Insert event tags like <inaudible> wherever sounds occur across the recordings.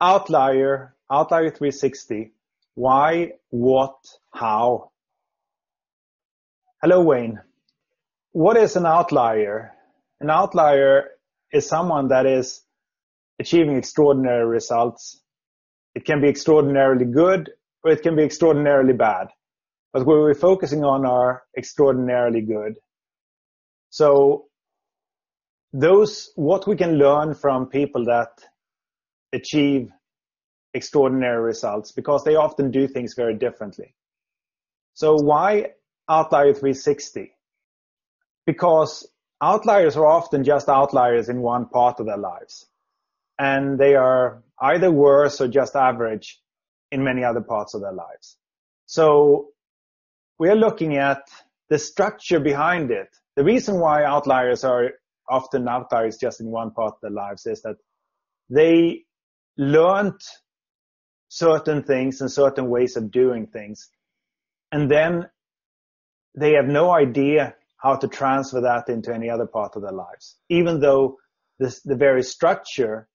outlier, outlier 360, why, what, how. Hello, Wayne. What is an outlier? An outlier is someone that is achieving extraordinary results. It can be extraordinarily good or it can be extraordinarily bad. But what we're focusing on are extraordinarily good. So those, what we can learn from people that achieve extraordinary results because they often do things very differently. So why outlier 360? Because outliers are often just outliers in one part of their lives. And they are either worse or just average in many other parts of their lives. So we are looking at the structure behind it. The reason why outliers are often outliers just in one part of their lives is that they learned certain things and certain ways of doing things. And then they have no idea how to transfer that into any other part of their lives, even though this, the very structure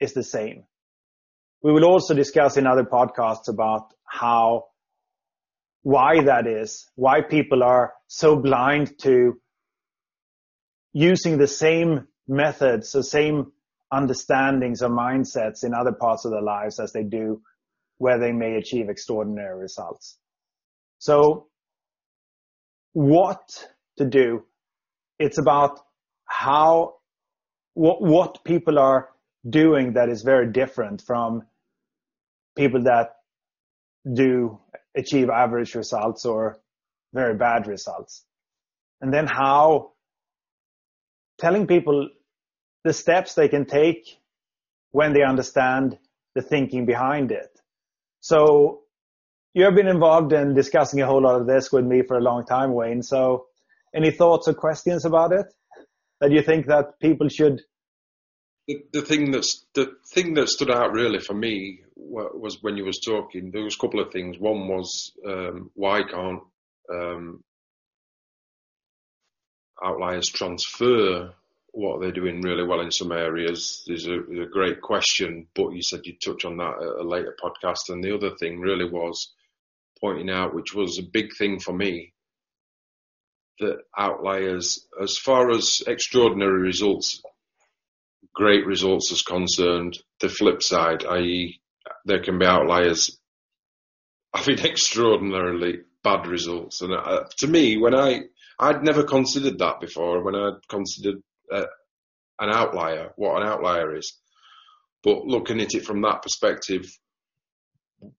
is the same. We will also discuss in other podcasts about how, why that is, why people are so blind to using the same methods, the same understandings or mindsets in other parts of their lives as they do where they may achieve extraordinary results. So what to do? It's about how, what, what people are doing that is very different from people that do achieve average results or very bad results. And then how telling people the steps they can take when they understand the thinking behind it. So you have been involved in discussing a whole lot of this with me for a long time, Wayne. So any thoughts or questions about it that you think that people should the, the thing that's the thing that stood out really for me was when you was talking. There was a couple of things. One was um, why can't um, outliers transfer what they're doing really well in some areas is a, is a, great question, but you said you'd touch on that at a later podcast. And the other thing really was pointing out, which was a big thing for me, that outliers, as far as extraordinary results great results is concerned, the flip side, i.e., there can be outliers having <laughs> extraordinarily bad results. And uh, to me, when I I'd never considered that before, when I considered uh, an outlier, what an outlier is. But looking at it from that perspective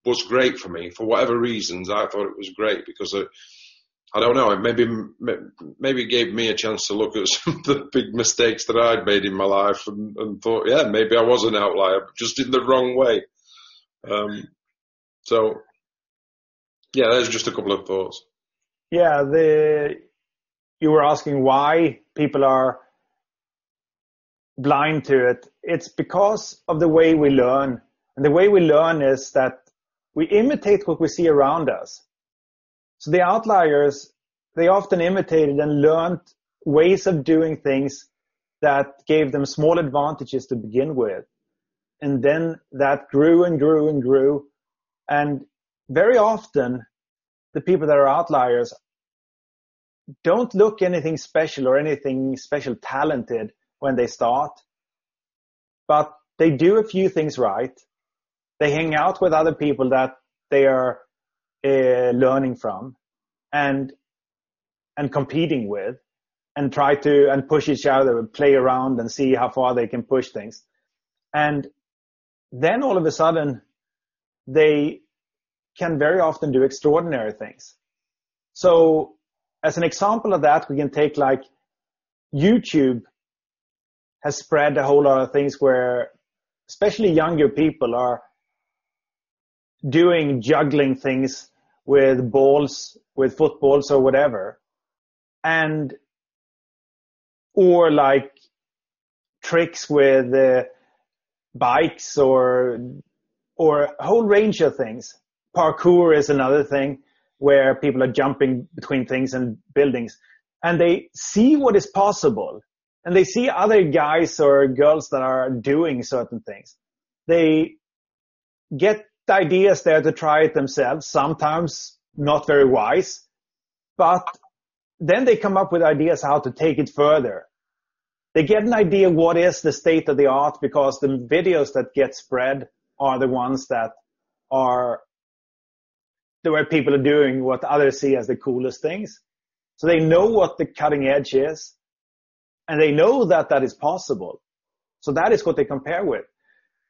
was great for me. For whatever reasons, I thought it was great because uh, I don't know. Maybe maybe gave me a chance to look at <laughs> some of the big mistakes that I'd made in my life and, and thought, yeah, maybe I was an outlier, just in the wrong way. Um, so, yeah, there's just a couple of thoughts. Yeah, the you were asking why people are blind to it. It's because of the way we learn, and the way we learn is that we imitate what we see around us. So the outliers, they often imitated and learned ways of doing things that gave them small advantages to begin with. And then that grew and grew and grew. And very often the people that are outliers don't look anything special or anything special talented when they start, but they do a few things right. They hang out with other people that they are uh, learning from and and competing with and try to and push each other and play around and see how far they can push things. And then all of a sudden they can very often do extraordinary things. So as an example of that we can take like youtube has spread a whole lot of things where especially younger people are doing juggling things with balls, with footballs or whatever. And, or like tricks with uh, bikes or, or a whole range of things. Parkour is another thing where people are jumping between things and buildings and they see what is possible and they see other guys or girls that are doing certain things. They get ideas there to try it themselves, sometimes not very wise, but then they come up with ideas how to take it further. They get an idea what is the state of the art because the videos that get spread are the ones that are the way people are doing what others see as the coolest things. So they know what the cutting edge is and they know that that is possible. So that is what they compare with.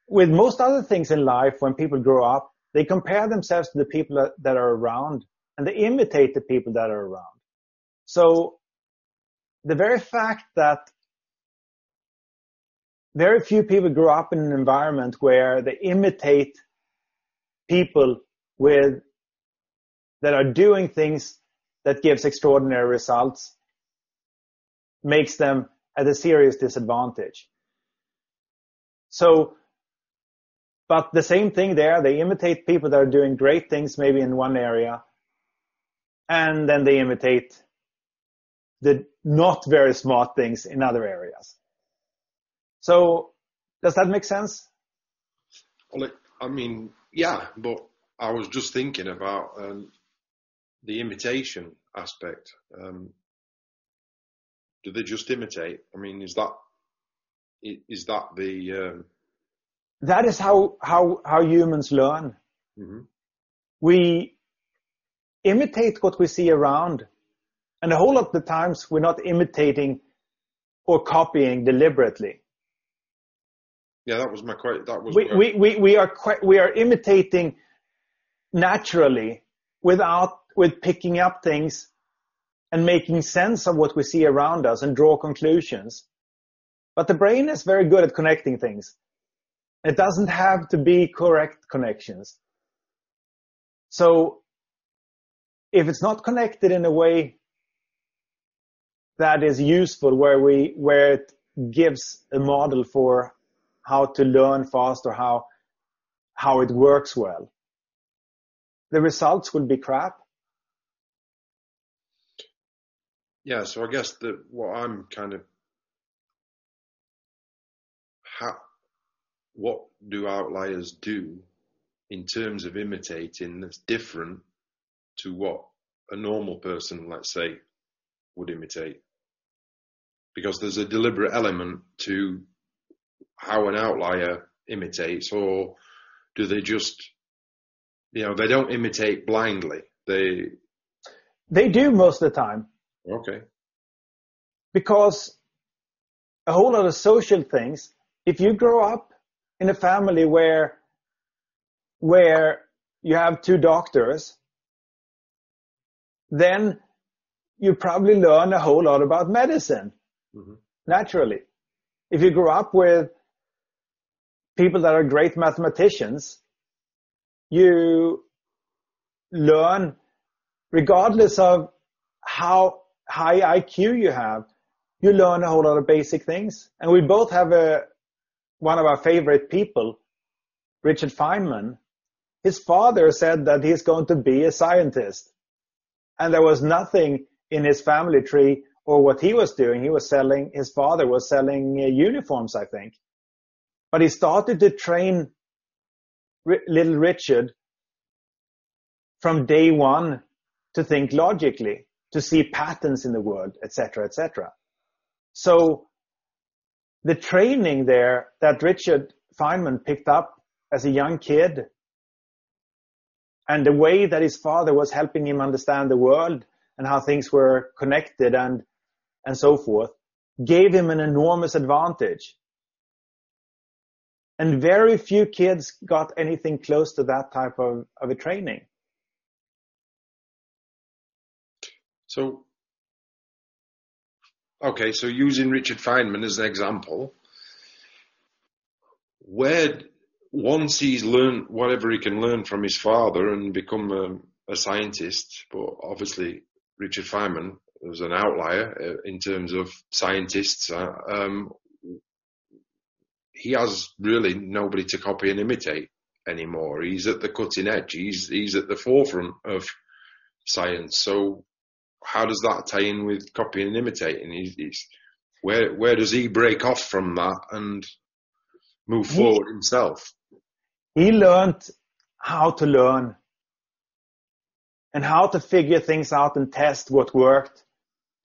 With most other things in life, when people grow up, they compare themselves to the people that, are around and they imitate the people that are around. So the very fact that very few people grow up in an environment where they imitate people with that are doing things that gives extraordinary results makes them at a serious disadvantage. So, but the same thing there, they imitate people that are doing great things maybe in one area, and then they imitate the not very smart things in other areas. So, does that make sense? Well, I mean, yeah, but I was just thinking about um, the imitation aspect. Um, do they just imitate? I mean, is that is that the um... that is how how how humans learn. Mm-hmm. We imitate what we see around, and a whole lot of the times we're not imitating or copying deliberately. Yeah, that was my question. That was we, we, we, we are quite, we are imitating naturally without with picking up things and making sense of what we see around us and draw conclusions. But the brain is very good at connecting things. It doesn't have to be correct connections. So if it's not connected in a way that is useful where we, where it gives a model for how to learn fast or how, how it works well, the results will be crap. Yeah, so I guess that what I'm kind of how what do outliers do in terms of imitating that's different to what a normal person, let's say, would imitate? Because there's a deliberate element to how an outlier imitates, or do they just, you know, they don't imitate blindly. They they do most of the time. Okay. Because a whole lot of social things, if you grow up in a family where, where you have two doctors, then you probably learn a whole lot about medicine mm-hmm. naturally. If you grow up with people that are great mathematicians, you learn regardless of how high IQ you have, you learn a whole lot of basic things. And we both have a, one of our favorite people, Richard Feynman. His father said that he's going to be a scientist. And there was nothing in his family tree or what he was doing. He was selling, his father was selling uh, uniforms, I think. But he started to train R- little Richard from day one to think logically to see patterns in the world, etc., etc. So the training there that Richard Feynman picked up as a young kid and the way that his father was helping him understand the world and how things were connected and, and so forth gave him an enormous advantage. And very few kids got anything close to that type of, of a training. So, okay, so using Richard Feynman as an example, where once he's learned whatever he can learn from his father and become a, a scientist, but obviously Richard Feynman was an outlier uh, in terms of scientists. Uh, um, he has really nobody to copy and imitate anymore. He's at the cutting edge. He's he's at the forefront of science. So how does that tie in with copying and imitating? Where where does he break off from that and move forward himself? He learned how to learn and how to figure things out and test what worked.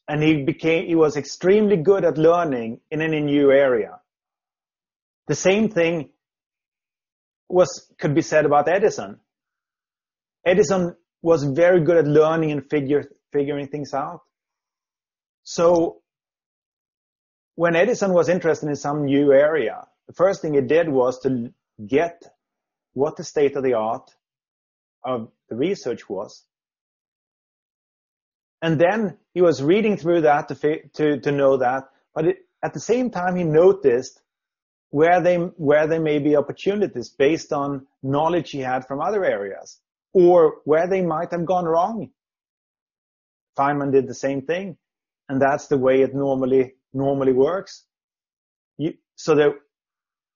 And he became, he was extremely good at learning in any new area. The same thing was, could be said about Edison. Edison was very good at learning and figure, figuring things out. So when Edison was interested in some new area, the first thing he did was to get what the state of the art of the research was. And then he was reading through that to, to, to know that, but it, at the same time he noticed where they, where there may be opportunities based on knowledge he had from other areas or where they might have gone wrong. Feynman did the same thing. And that's the way it normally, normally works. You, so the,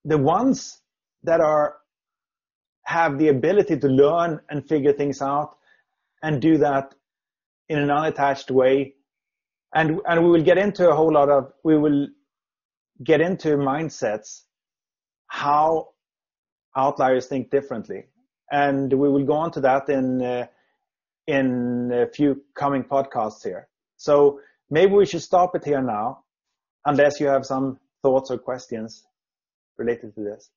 the ones that are, have the ability to learn and figure things out and do that in an unattached way. And, and we will get into a whole lot of, we will get into mindsets, how outliers think differently. And we will go on to that in, uh, in a few coming podcasts here. So maybe we should stop it here now, unless you have some thoughts or questions related to this.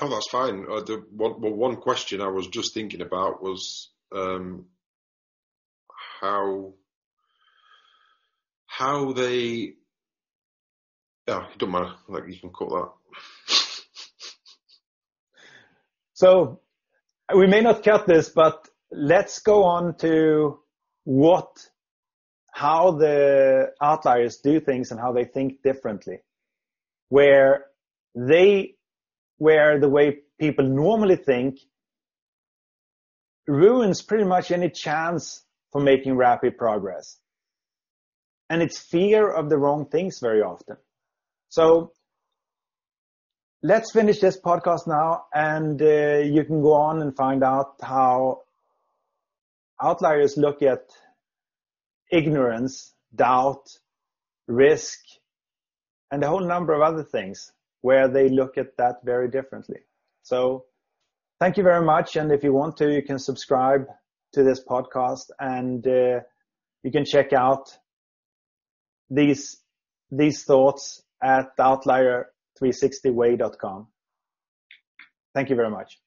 No, that's fine. Uh, the one, well, one question I was just thinking about was um, how how they. Yeah, it don't matter. Like you can call that. so we may not cut this, but let's go on to what, how the outliers do things and how they think differently. Where they, where the way people normally think ruins pretty much any chance for making rapid progress. And it's fear of the wrong things very often. So let's finish this podcast now and uh, you can go on and find out how outliers look at ignorance, doubt, risk, and a whole number of other things where they look at that very differently. So thank you very much. And if you want to, you can subscribe to this podcast and uh, you can check out these, these thoughts at outlier360way.com. Thank you very much.